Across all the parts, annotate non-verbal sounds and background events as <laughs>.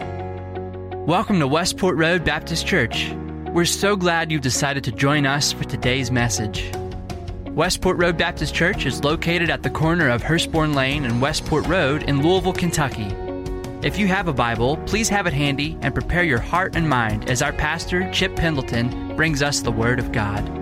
Welcome to Westport Road Baptist Church. We're so glad you've decided to join us for today's message. Westport Road Baptist Church is located at the corner of Hurstbourne Lane and Westport Road in Louisville, Kentucky. If you have a Bible, please have it handy and prepare your heart and mind as our pastor, Chip Pendleton, brings us the Word of God.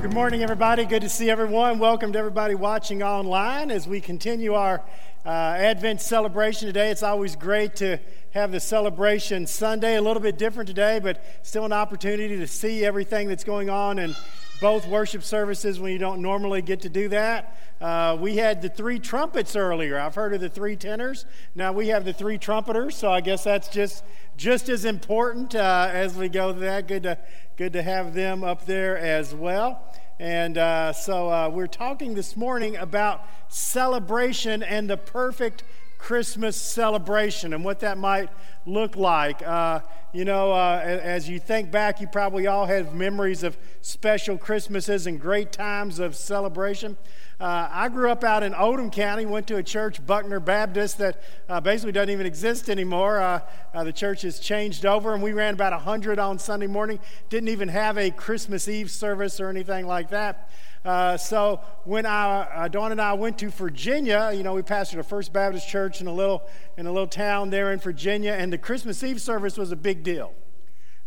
Good morning, everybody. Good to see everyone. Welcome to everybody watching online as we continue our uh, Advent celebration today. It's always great to have the celebration Sunday, a little bit different today, but still an opportunity to see everything that's going on in both worship services when you don't normally get to do that. Uh, we had the three trumpets earlier. I've heard of the three tenors. Now we have the three trumpeters, so I guess that's just just as important uh, as we go to that. Good to good to have them up there as well. And uh, so uh, we're talking this morning about celebration and the perfect Christmas celebration and what that might look like. Uh, you know, uh, as you think back, you probably all have memories of special Christmases and great times of celebration. Uh, I grew up out in Oldham County, went to a church, Buckner Baptist, that uh, basically doesn't even exist anymore. Uh, uh the church has changed over, and we ran about 100 on Sunday morning. Didn't even have a Christmas Eve service or anything like that. Uh, so when I, uh, Dawn and I went to Virginia, you know, we pastored a First Baptist church in a little in a little town there in Virginia, and the Christmas Eve service was a big deal.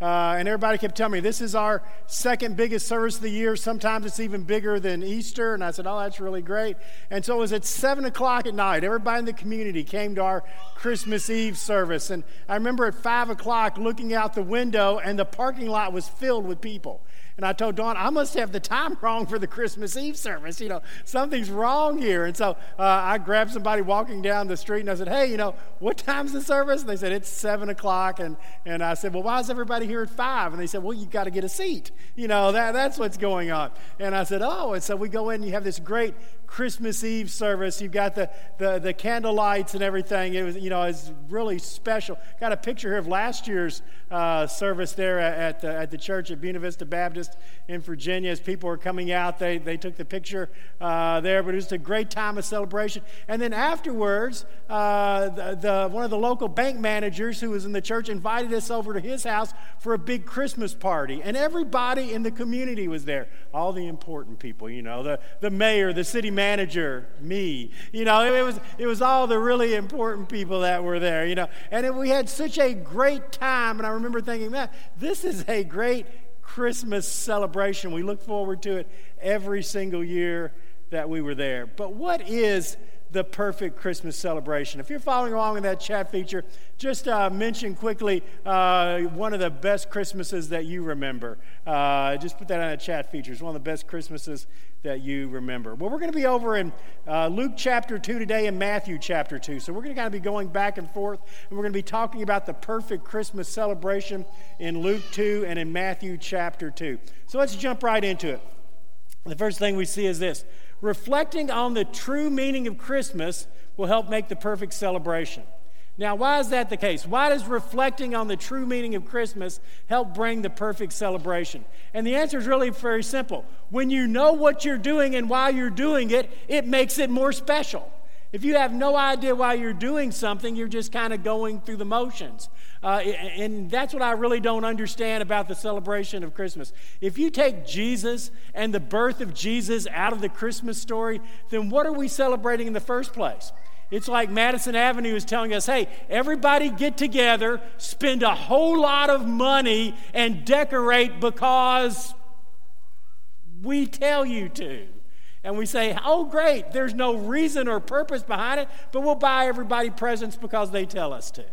Uh, and everybody kept telling me, this is our second biggest service of the year. Sometimes it's even bigger than Easter. And I said, oh, that's really great. And so it was at 7 o'clock at night. Everybody in the community came to our Christmas Eve service. And I remember at 5 o'clock looking out the window, and the parking lot was filled with people. And I told Dawn, I must have the time <laughs> wrong for the Christmas Eve service. You know, something's wrong here. And so uh, I grabbed somebody walking down the street and I said, Hey, you know, what time's the service? And they said, It's seven o'clock. And, and I said, Well, why is everybody here at five? And they said, Well, you've got to get a seat. You know, that, that's what's going on. And I said, Oh, and so we go in and you have this great Christmas Eve service. You've got the, the, the candle lights and everything. It was, you know, it's really special. Got a picture here of last year's uh, service there at the, at the church at Buena Vista Baptist in Virginia. As people were coming out, they, they took the picture uh, there. But it was a great time of celebration. And then afterwards, uh, the, the, one of the local bank managers who was in the church invited us over to his house for a big Christmas party. And everybody in the community was there. All the important people, you know, the, the mayor, the city manager me. You know, it, was, it was all the really important people that were there, you know. And it, we had such a great time. And I remember thinking, man, this is a great Christmas celebration. We look forward to it every single year that we were there. But what is the perfect Christmas celebration. If you're following along in that chat feature, just uh, mention quickly uh, one of the best Christmases that you remember. Uh, just put that on the chat feature. It's one of the best Christmases that you remember. Well, we're going to be over in uh, Luke chapter 2 today and Matthew chapter 2. So we're going to kind of be going back and forth, and we're going to be talking about the perfect Christmas celebration in Luke 2 and in Matthew chapter 2. So let's jump right into it. The first thing we see is this reflecting on the true meaning of Christmas will help make the perfect celebration. Now, why is that the case? Why does reflecting on the true meaning of Christmas help bring the perfect celebration? And the answer is really very simple. When you know what you're doing and why you're doing it, it makes it more special. If you have no idea why you're doing something, you're just kind of going through the motions. Uh, and that's what I really don't understand about the celebration of Christmas. If you take Jesus and the birth of Jesus out of the Christmas story, then what are we celebrating in the first place? It's like Madison Avenue is telling us hey, everybody get together, spend a whole lot of money, and decorate because we tell you to. And we say, oh, great, there's no reason or purpose behind it, but we'll buy everybody presents because they tell us to.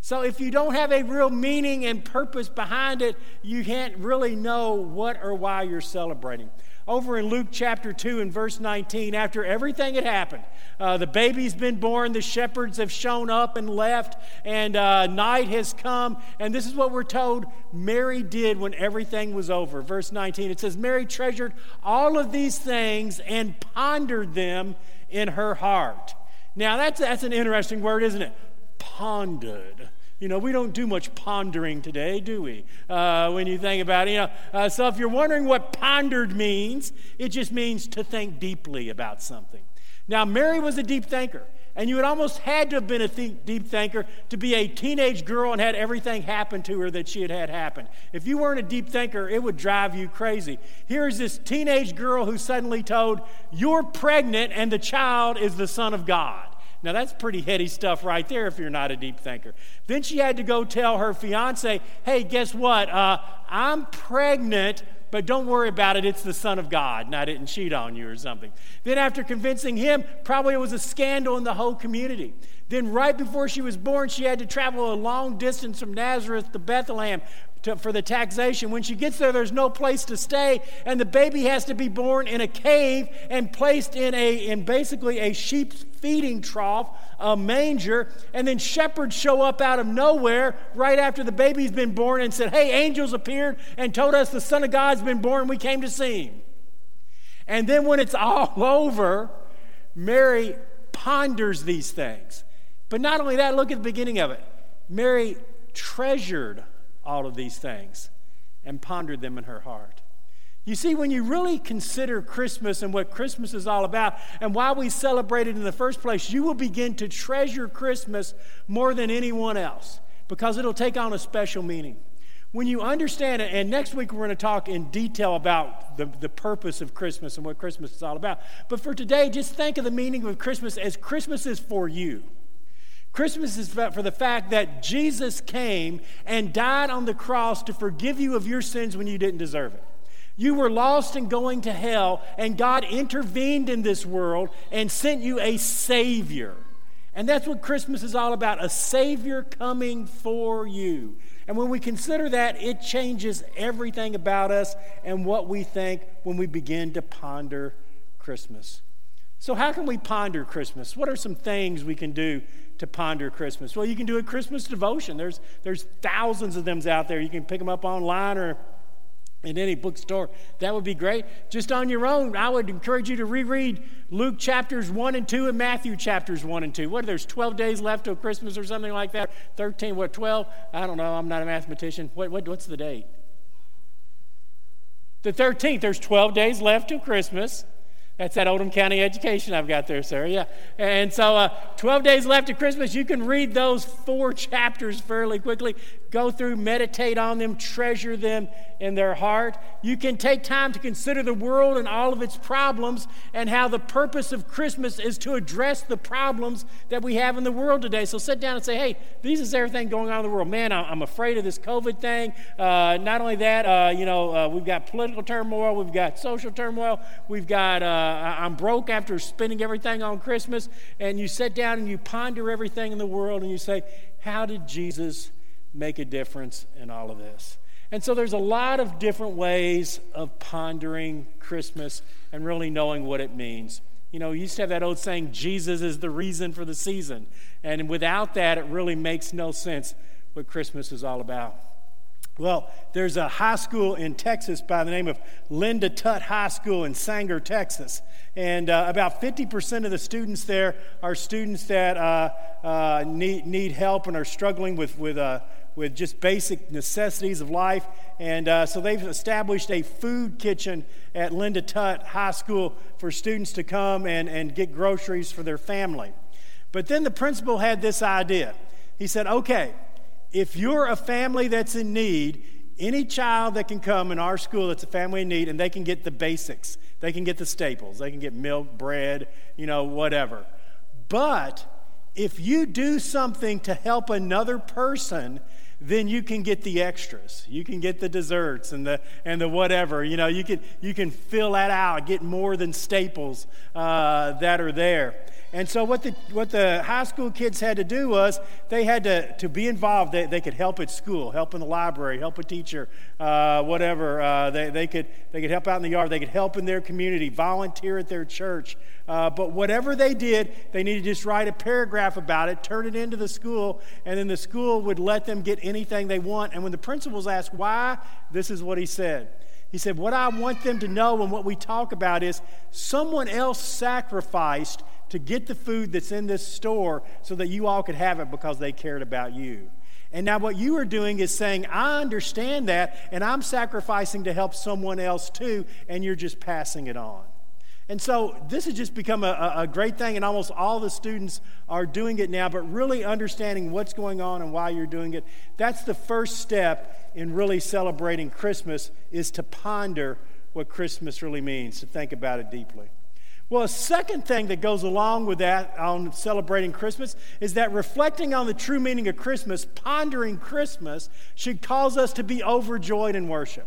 So if you don't have a real meaning and purpose behind it, you can't really know what or why you're celebrating. Over in Luke chapter 2 and verse 19, after everything had happened, uh, the baby's been born, the shepherds have shown up and left, and uh, night has come. And this is what we're told Mary did when everything was over. Verse 19, it says, Mary treasured all of these things and pondered them in her heart. Now, that's, that's an interesting word, isn't it? Pondered. You know, we don't do much pondering today, do we? Uh, when you think about it. You know, uh, so if you're wondering what pondered means, it just means to think deeply about something. Now, Mary was a deep thinker. And you had almost had to have been a th- deep thinker to be a teenage girl and had everything happen to her that she had had happen. If you weren't a deep thinker, it would drive you crazy. Here's this teenage girl who's suddenly told, You're pregnant and the child is the Son of God. Now, that's pretty heady stuff right there if you're not a deep thinker. Then she had to go tell her fiance, Hey, guess what? Uh, I'm pregnant but don't worry about it. It's the Son of God, and I didn't cheat on you or something. Then, after convincing him, probably it was a scandal in the whole community. Then, right before she was born, she had to travel a long distance from Nazareth to Bethlehem to, for the taxation. When she gets there, there's no place to stay, and the baby has to be born in a cave and placed in a in basically a sheep's feeding trough a manger, and then shepherds show up out of nowhere right after the baby's been born and said, Hey, angels appeared and told us the Son of God's been born. We came to see him. And then when it's all <laughs> over, Mary ponders these things. But not only that, look at the beginning of it. Mary treasured all of these things and pondered them in her heart. You see, when you really consider Christmas and what Christmas is all about and why we celebrate it in the first place, you will begin to treasure Christmas more than anyone else because it'll take on a special meaning. When you understand it, and next week we're going to talk in detail about the, the purpose of Christmas and what Christmas is all about. But for today, just think of the meaning of Christmas as Christmas is for you. Christmas is for the fact that Jesus came and died on the cross to forgive you of your sins when you didn't deserve it. You were lost and going to hell, and God intervened in this world and sent you a Savior. And that's what Christmas is all about a Savior coming for you. And when we consider that, it changes everything about us and what we think when we begin to ponder Christmas. So, how can we ponder Christmas? What are some things we can do to ponder Christmas? Well, you can do a Christmas devotion. There's, there's thousands of them out there. You can pick them up online or in any bookstore, that would be great. Just on your own, I would encourage you to reread Luke chapters 1 and 2 and Matthew chapters 1 and 2. What, there's 12 days left till Christmas or something like that? 13, what, 12? I don't know. I'm not a mathematician. What, what, what's the date? The 13th. There's 12 days left till Christmas. That's that Oldham County education I've got there, sir. Yeah. And so, uh, 12 days left to Christmas. You can read those four <laughs> chapters fairly quickly. Go through, meditate on them, treasure them in their heart. You can take time to consider the world and all of its problems and how the purpose of Christmas is to address the problems that we have in the world today. So, sit down and say, hey, this is everything going on in the world. Man, I'm afraid of this COVID thing. Uh, not only that, uh, you know, uh, we've got political turmoil, we've got social turmoil, we've got uh, I'm broke after spending everything on Christmas, and you sit down and you ponder everything in the world and you say, How did Jesus make a difference in all of this? And so there's a lot of different ways of pondering Christmas and really knowing what it means. You know, you used to have that old saying, Jesus is the reason for the season. And without that, it really makes no sense what Christmas is all about. Well, there's a high school in Texas by the name of Linda Tutt High School in Sanger, Texas. And uh, about 50% of the students there are students that uh, uh, need, need help and are struggling with, with, uh, with just basic necessities of life. And uh, so they've established a food kitchen at Linda Tutt High School for students to come and, and get groceries for their family. But then the principal had this idea. He said, okay, if you're a family that's in need, any child that can come in our school that's a family in need and they can get the basics, they can get the staples, they can get milk, bread, you know, whatever. But if you do something to help another person, then you can get the extras. You can get the desserts and the and the whatever. You know, you can you can fill that out, get more than staples uh, that are there. And so, what the, what the high school kids had to do was they had to, to be involved. They, they could help at school, help in the library, help a teacher, uh, whatever. Uh, they, they, could, they could help out in the yard. They could help in their community, volunteer at their church. Uh, but whatever they did, they needed to just write a paragraph about it, turn it into the school, and then the school would let them get anything they want. And when the principals asked why, this is what he said. He said, What I want them to know and what we talk about is someone else sacrificed to get the food that's in this store so that you all could have it because they cared about you. And now, what you are doing is saying, I understand that, and I'm sacrificing to help someone else too, and you're just passing it on. And so this has just become a, a, great thing, and almost all the students are doing it now, but really understanding what's going on and why you're doing it. That's the first step in really celebrating Christmas is to ponder what Christmas really means, to think about it deeply. Well, a second thing that goes along with that on celebrating Christmas is that reflecting on the true meaning of Christmas, pondering Christmas, should cause us to be overjoyed in worship.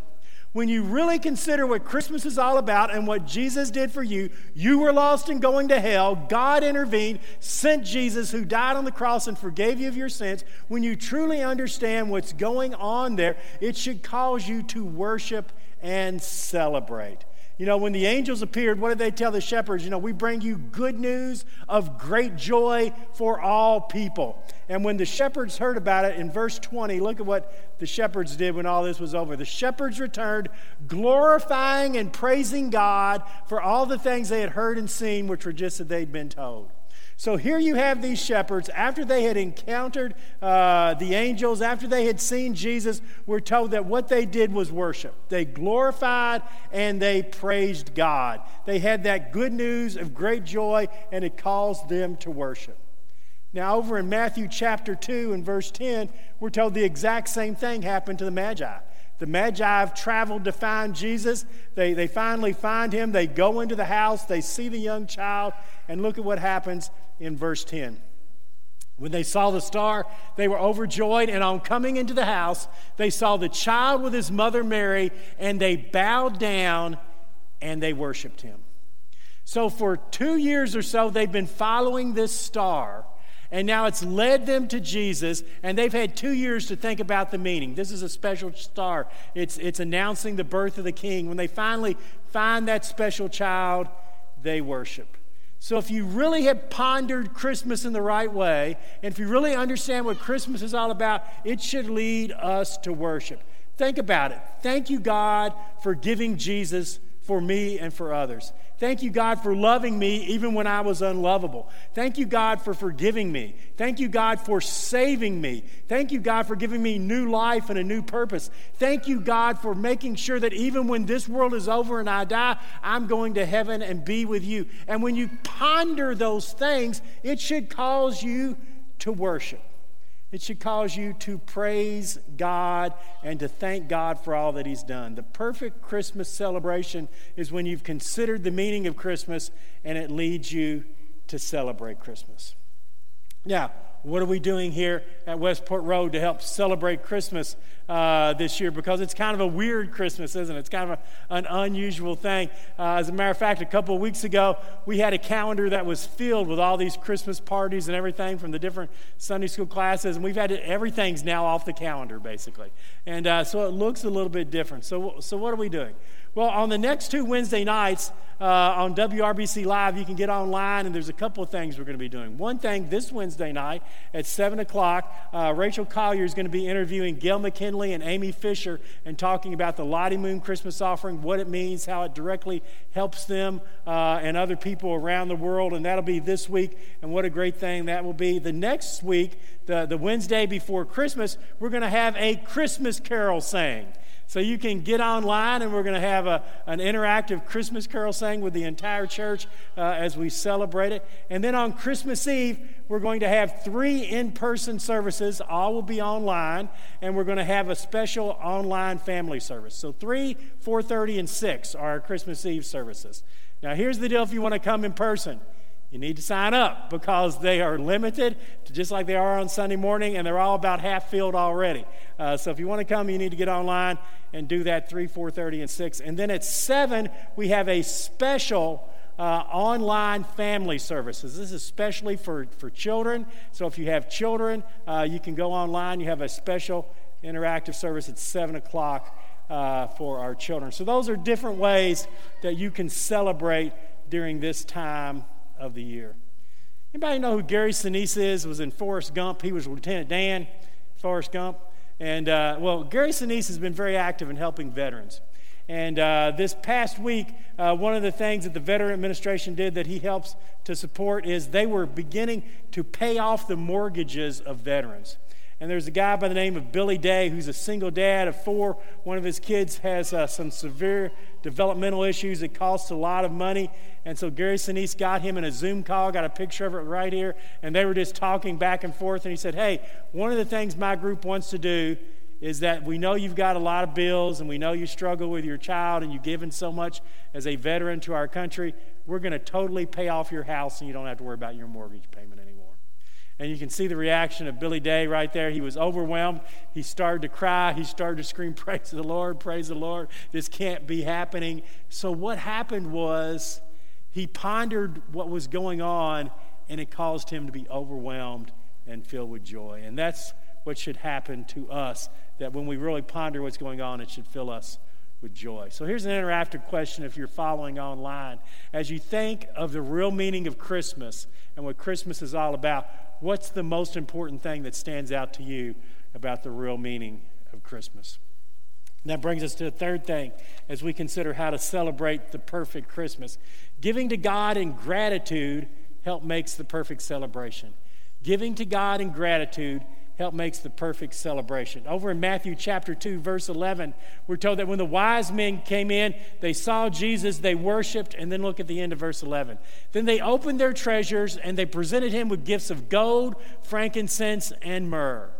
When you really consider what Christmas is all about and what Jesus did for you, you were lost and going to hell. God intervened, sent Jesus who died on the cross and forgave you of your sins. When you truly understand what's going on there, it should cause you to worship and celebrate. You know, when the angels appeared, what did they tell the shepherds? You know, we bring you good news of great joy for all people. And when the shepherds heard about it in verse 20, look at what the shepherds did when all this was over. The shepherds returned, glorifying and praising God for all the things they had heard and seen, which were just that they'd been told. So here you have these shepherds, after they had encountered uh, the angels, after they had seen Jesus, we're told that what they did was worship. They glorified and they praised God. They had that good news of great joy, and it caused them to worship. Now, over in Matthew chapter 2 and verse 10, we're told the exact same thing happened to the Magi. The Magi have traveled to find Jesus. They, they finally find him. They go into the house. They see the young child. And look at what happens in verse 10. When they saw the star, they were overjoyed, and on coming into the house, they saw the child with his mother Mary, and they bowed down and they worshiped him. So, for two years or so, they've been following this star, and now it's led them to Jesus, and they've had two years to think about the meaning. This is a special star, it's, it's announcing the birth of the king. When they finally find that special child, they worship. So, if you really have pondered Christmas in the right way, and if you really understand what Christmas is all about, it should lead us to worship. Think about it. Thank you, God, for giving Jesus for me and for others. Thank you, God, for loving me even when I was unlovable. Thank you, God, for forgiving me. Thank you, God, for saving me. Thank you, God, for giving me new life and a new purpose. Thank you, God, for making sure that even when this world is over and I die, I'm going to heaven and be with you. And when you ponder those things, it should cause you to worship. It should cause you to praise God and to thank God for all that He's done. The perfect Christmas celebration is when you've considered the meaning of Christmas and it leads you to celebrate Christmas. Now, what are we doing here at Westport Road to help celebrate Christmas uh, this year? Because it's kind of a weird Christmas, isn't it? It's kind of a, an unusual thing. Uh, as a matter of fact, a couple of weeks ago, we had a calendar that was filled with all these Christmas parties and everything from the different Sunday school classes, and we've had to, everything's now off the calendar, basically. And uh, so it looks a little bit different. So, so what are we doing? Well, on the next two Wednesday nights uh, on WRBC Live, you can get online, and there's a couple of things we're going to be doing. One thing this Wednesday night at 7 o'clock, uh, Rachel Collier is going to be interviewing Gail McKinley and Amy Fisher and talking about the Lottie Moon Christmas offering, what it means, how it directly helps them uh, and other people around the world. And that'll be this week, and what a great thing that will be. The next week, the, the Wednesday before Christmas, we're going to have a Christmas carol sang. So you can get online, and we're going to have a, an interactive Christmas carol sang with the entire church uh, as we celebrate it. And then on Christmas Eve, we're going to have three in person services. All will be online, and we're going to have a special online family service. So 3, 4.30, and 6 are our Christmas Eve services. Now, here's the deal if you want to come in person you need to sign up because they are limited, just like they are on Sunday morning, and they're all about half filled already. Uh, so if you want to come, you need to get online and do that 3, 4.30, and 6. And then at 7, we have a special uh, online family services. This is especially for, for children. So if you have children, uh, you can go online. You have a special interactive service at 7 o'clock uh, for our children. So those are different ways that you can celebrate during this time of the year. Anybody know who Gary Sinise is? Was in Forrest Gump. He was Lieutenant Dan, Forrest Gump. And, uh, well, Gary Sinise has been very active in helping veterans. And uh, this past week, uh, one of the things that the Veteran Administration did that he helps to support is they were beginning to pay off the mortgages of veterans. And there's a guy by the name of Billy Day who's a single dad of four. One of his kids has uh, some severe developmental issues. It costs a lot of money. And so Gary Sinise got him in a Zoom call, got a picture of it right here, and they were just talking back and forth. And he said, Hey, one of the things my group wants to do is that we know you've got a lot of bills and we know you struggle with your child and you've given so much as a veteran to our country. We're going to totally pay off your house and you don't have to worry about your mortgage payment. And you can see the reaction of Billy Day right there. He was overwhelmed. He started to cry. He started to scream, <laughs> Praise the Lord, praise the Lord. This can't be happening. So, what happened was he pondered what was going on, and it caused him to be overwhelmed and filled with joy. And that's what should happen to us that when we really ponder what's going on, it should fill us with joy. So here's an interactive question if you're following online. As you think of the real meaning of Christmas and what Christmas is all about, what's the most important thing that stands out to you about the real meaning of Christmas? That brings us to the third thing as we consider how to celebrate the perfect Christmas. Giving to God in gratitude help makes the perfect celebration. Giving to God in gratitude help makes the perfect celebration. Over in Matthew chapter 2, verse 11, we're told that when the wise men came in, they saw Jesus, they worshiped, and then look at the end of verse 11. Then they opened their treasures and they presented him with gifts of gold, frankincense, and myrrh.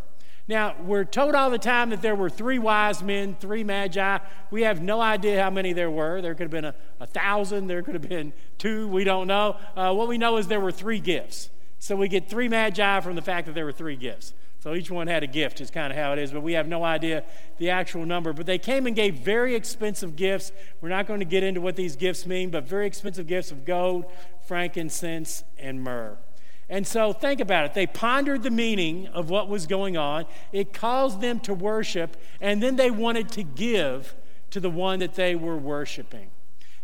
Now, we're told all the time that there were three wise men, three magi. We have no idea how many there were. There could have been a, a thousand, there could have been two, we don't know. Uh, what we know is there were three gifts. So we get three magi from the fact that there were three gifts. So each one had a gift, is kind of how it is, but we have no idea the actual number. But they came and gave very expensive gifts. We're not going to get into what these gifts mean, but very expensive gifts of gold, frankincense, and myrrh. And so think about it. They pondered the meaning of what was going on, it caused them to worship, and then they wanted to give to the one that they were worshiping.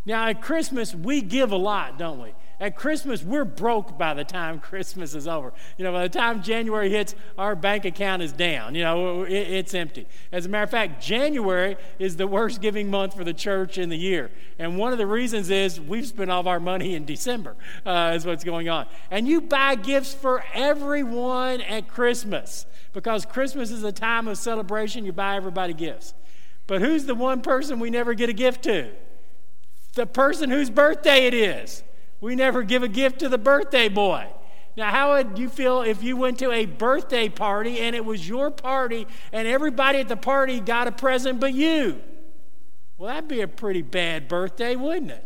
Now, at Christmas, we give a lot, don't we? At Christmas, we're broke by the time Christmas is over. You know, by the time January hits, our bank account is down. You know, it, it's empty. As a matter of fact, January is the worst giving month for the church in the year. And one of the reasons is we've spent all of our money in December, uh, is what's going on. And you buy gifts for everyone at Christmas because Christmas is a time of celebration. You buy everybody gifts. But who's the one person we never get a gift to? The person whose birthday it is. We never give a gift to the birthday boy. Now, how would you feel if you went to a birthday party and it was your party and everybody at the party got a present but you? Well, that'd be a pretty bad birthday, wouldn't it?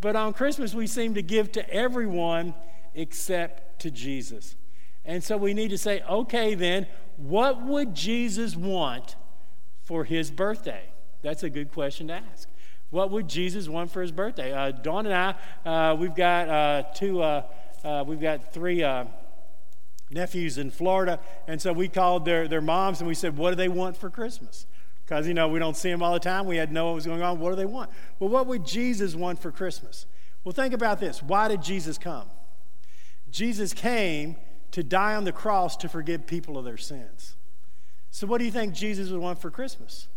But on Christmas, we seem to give to everyone except to Jesus. And so we need to say, okay, then, what would Jesus want for his birthday? That's a good question to ask. What would Jesus want for his birthday? Uh, Dawn and I, uh, we've got uh, two, uh, we've got three nephews in Florida, and so we called their, their moms and we said, What do they want for Christmas? Because, you know, we don't see them all the time. We had to know what was going on. What do they want? Well, what would Jesus want for Christmas? Well, think about this. Why did Jesus come? Jesus came to die on the cross to forgive people of their sins. So, what do you think Jesus would want for Christmas?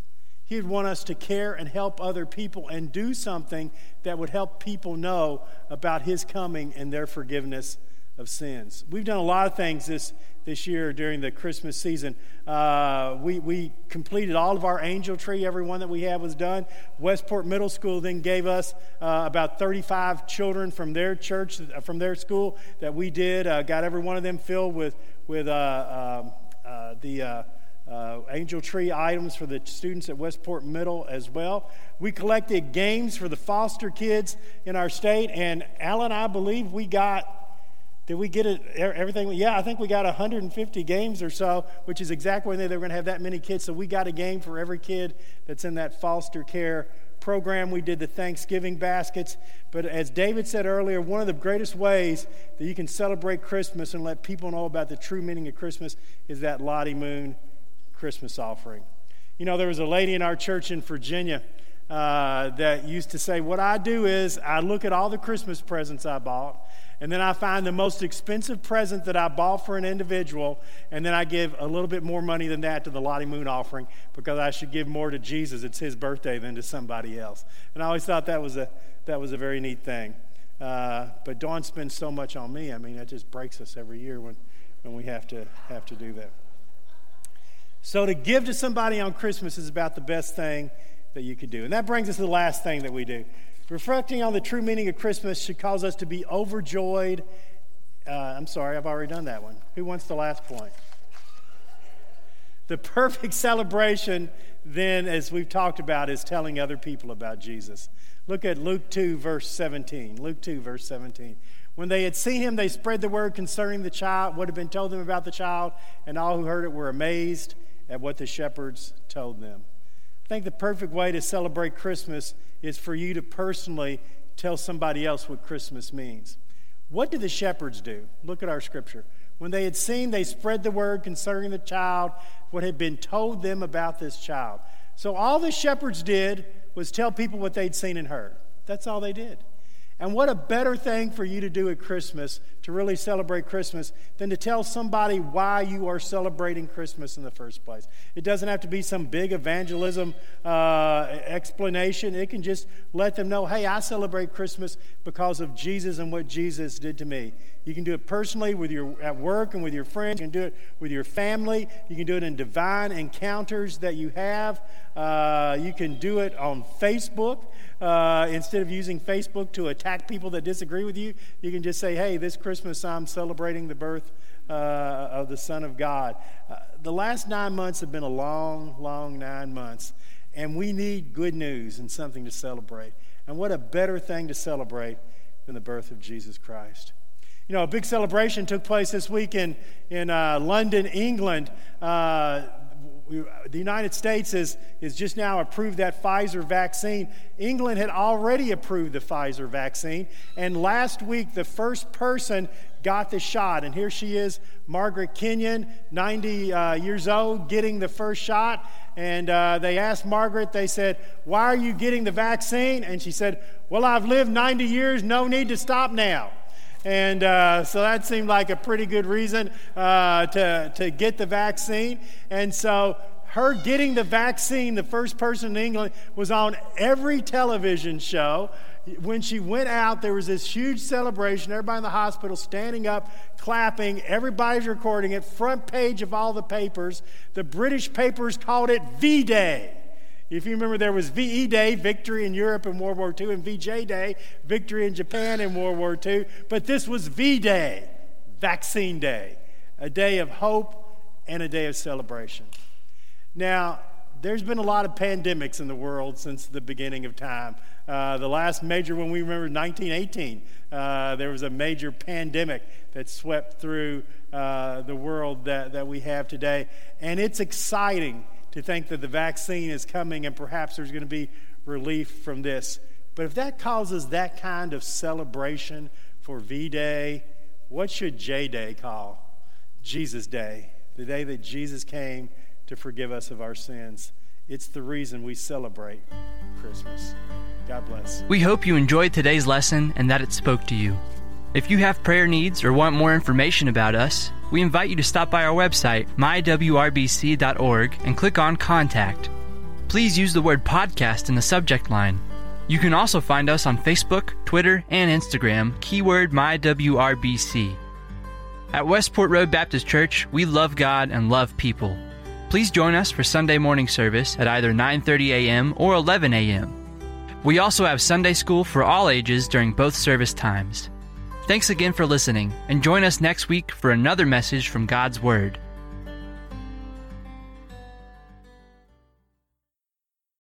He would want us to care and help other people and do something that would help people know about His coming and their forgiveness of sins. We've done a lot of things this, this year during the Christmas season. Uh, we, we completed all of our angel tree, every one that we had was done. Westport Middle School then gave us uh, about 35 children from their church, from their school that we did, uh, got every one of them filled with, with uh, um, uh, the uh, angel tree items for the students at Westport Middle as well. We collected games for the foster kids in our state, and Alan, I believe we got. Did we get it? Everything? Yeah, I think we got 150 games or so, which is exactly when they were going to have that many kids. So we got a game for every kid that's in that foster care program. We did the Thanksgiving baskets. But as David said earlier, one of the greatest ways that you can celebrate Christmas and let people know about the true meaning of Christmas is that Lottie Moon Christmas offering. You know, there was a lady in our church in Virginia uh, that used to say, What I do is I look at all the Christmas presents I bought, and then I find the most expensive present that I bought for an individual, and then I give a little bit more money than that to the Lottie Moon offering because I should give more to Jesus. It's his birthday than to somebody else. And I always thought that was a, that was a very neat thing. Uh, but Dawn spends so much on me. I mean, that just breaks us every year when, when we have to, have to do that. So to give to somebody on Christmas is about the best thing that you could do. And that brings us to the last thing that we do. Reflecting on the true meaning of Christmas should cause us to be overjoyed. Uh, I'm sorry, I've already done that one. Who wants the last point? The perfect celebration, then, as we've talked about, is telling other people about Jesus. Look at Luke 2, verse 17. Luke 2, verse 17. When they had seen him, they spread the word concerning the child, what had been told them about the child, and all who heard it were amazed at what the shepherds told them. I think the perfect way to celebrate Christmas is for you to personally tell somebody else what Christmas means. What did the shepherds do? Look at our scripture. When they had seen, they spread the word concerning the child, what had been told them about this child. So all the shepherds did was tell people what they'd seen and heard. That's all they did. And what a better thing for you to do at Christmas, to really celebrate Christmas, than to tell somebody why you are celebrating Christmas in the first place. It doesn't have to be some big evangelism uh, explanation. It can just let them know, hey, I celebrate Christmas because of Jesus and what Jesus did to me. You can do it personally with your at work and with your friends. You can do it with your family. You can do it in divine encounters that you have. Uh, you can do it on Facebook. Uh, instead of using Facebook to attack people that disagree with you, you can just say, hey, this Christmas I'm celebrating the birth uh, of the Son of God. Uh, the last nine months have been a long, long nine months, and we need good news and something to celebrate. And what a better thing to celebrate than the birth of Jesus Christ. You know, a big celebration took place this week in, in uh, London, England. Uh, we, the United States has, is just now approved that Pfizer vaccine. England had already approved the Pfizer vaccine. And last week, the first person got the shot. And here she is, Margaret Kenyon, 90 uh, years old, getting the first shot. And uh, they asked Margaret, they said, Why are you getting the vaccine? And she said, Well, I've lived 90 years, no need to stop now. And uh, so that seemed like a pretty good reason uh, to, to get the vaccine. And so her getting the vaccine, the first person in England, was on every television show. When she went out, there was this huge celebration. Everybody in the hospital standing up, clapping. Everybody's recording it. Front page of all the papers. The British papers called it V Day. If you remember, there was VE Day, victory in Europe in World War II, and VJ Day, victory in Japan in World War II. But this was V Day, Vaccine Day, a day of hope and a day of celebration. Now, there's been a lot of pandemics in the world since the beginning of time. Uh, the last major one we remember 1918. Uh, there was a major pandemic that swept through uh, the world that, that we have today. And it's exciting to think that the vaccine is coming and perhaps there's going to be relief from this. But if that causes that kind of celebration for V Day, what should J Day call? Jesus Day, the day that Jesus came to forgive us of our sins. It's the reason we celebrate Christmas. God bless. We hope you enjoyed today's lesson and that it spoke to you. If you have prayer needs or want more information about us, we invite you to stop by our website, mywrbc.org, and click on Contact. Please use the word podcast in the subject line. You can also find us on Facebook, Twitter, and Instagram, keyword MyWRBC. At Westport Road Baptist Church, we love God and love people. Please join us for Sunday morning service at either 9:30 a.m. or 11 a.m. We also have Sunday school for all ages during both service times. Thanks again for listening, and join us next week for another message from God's Word.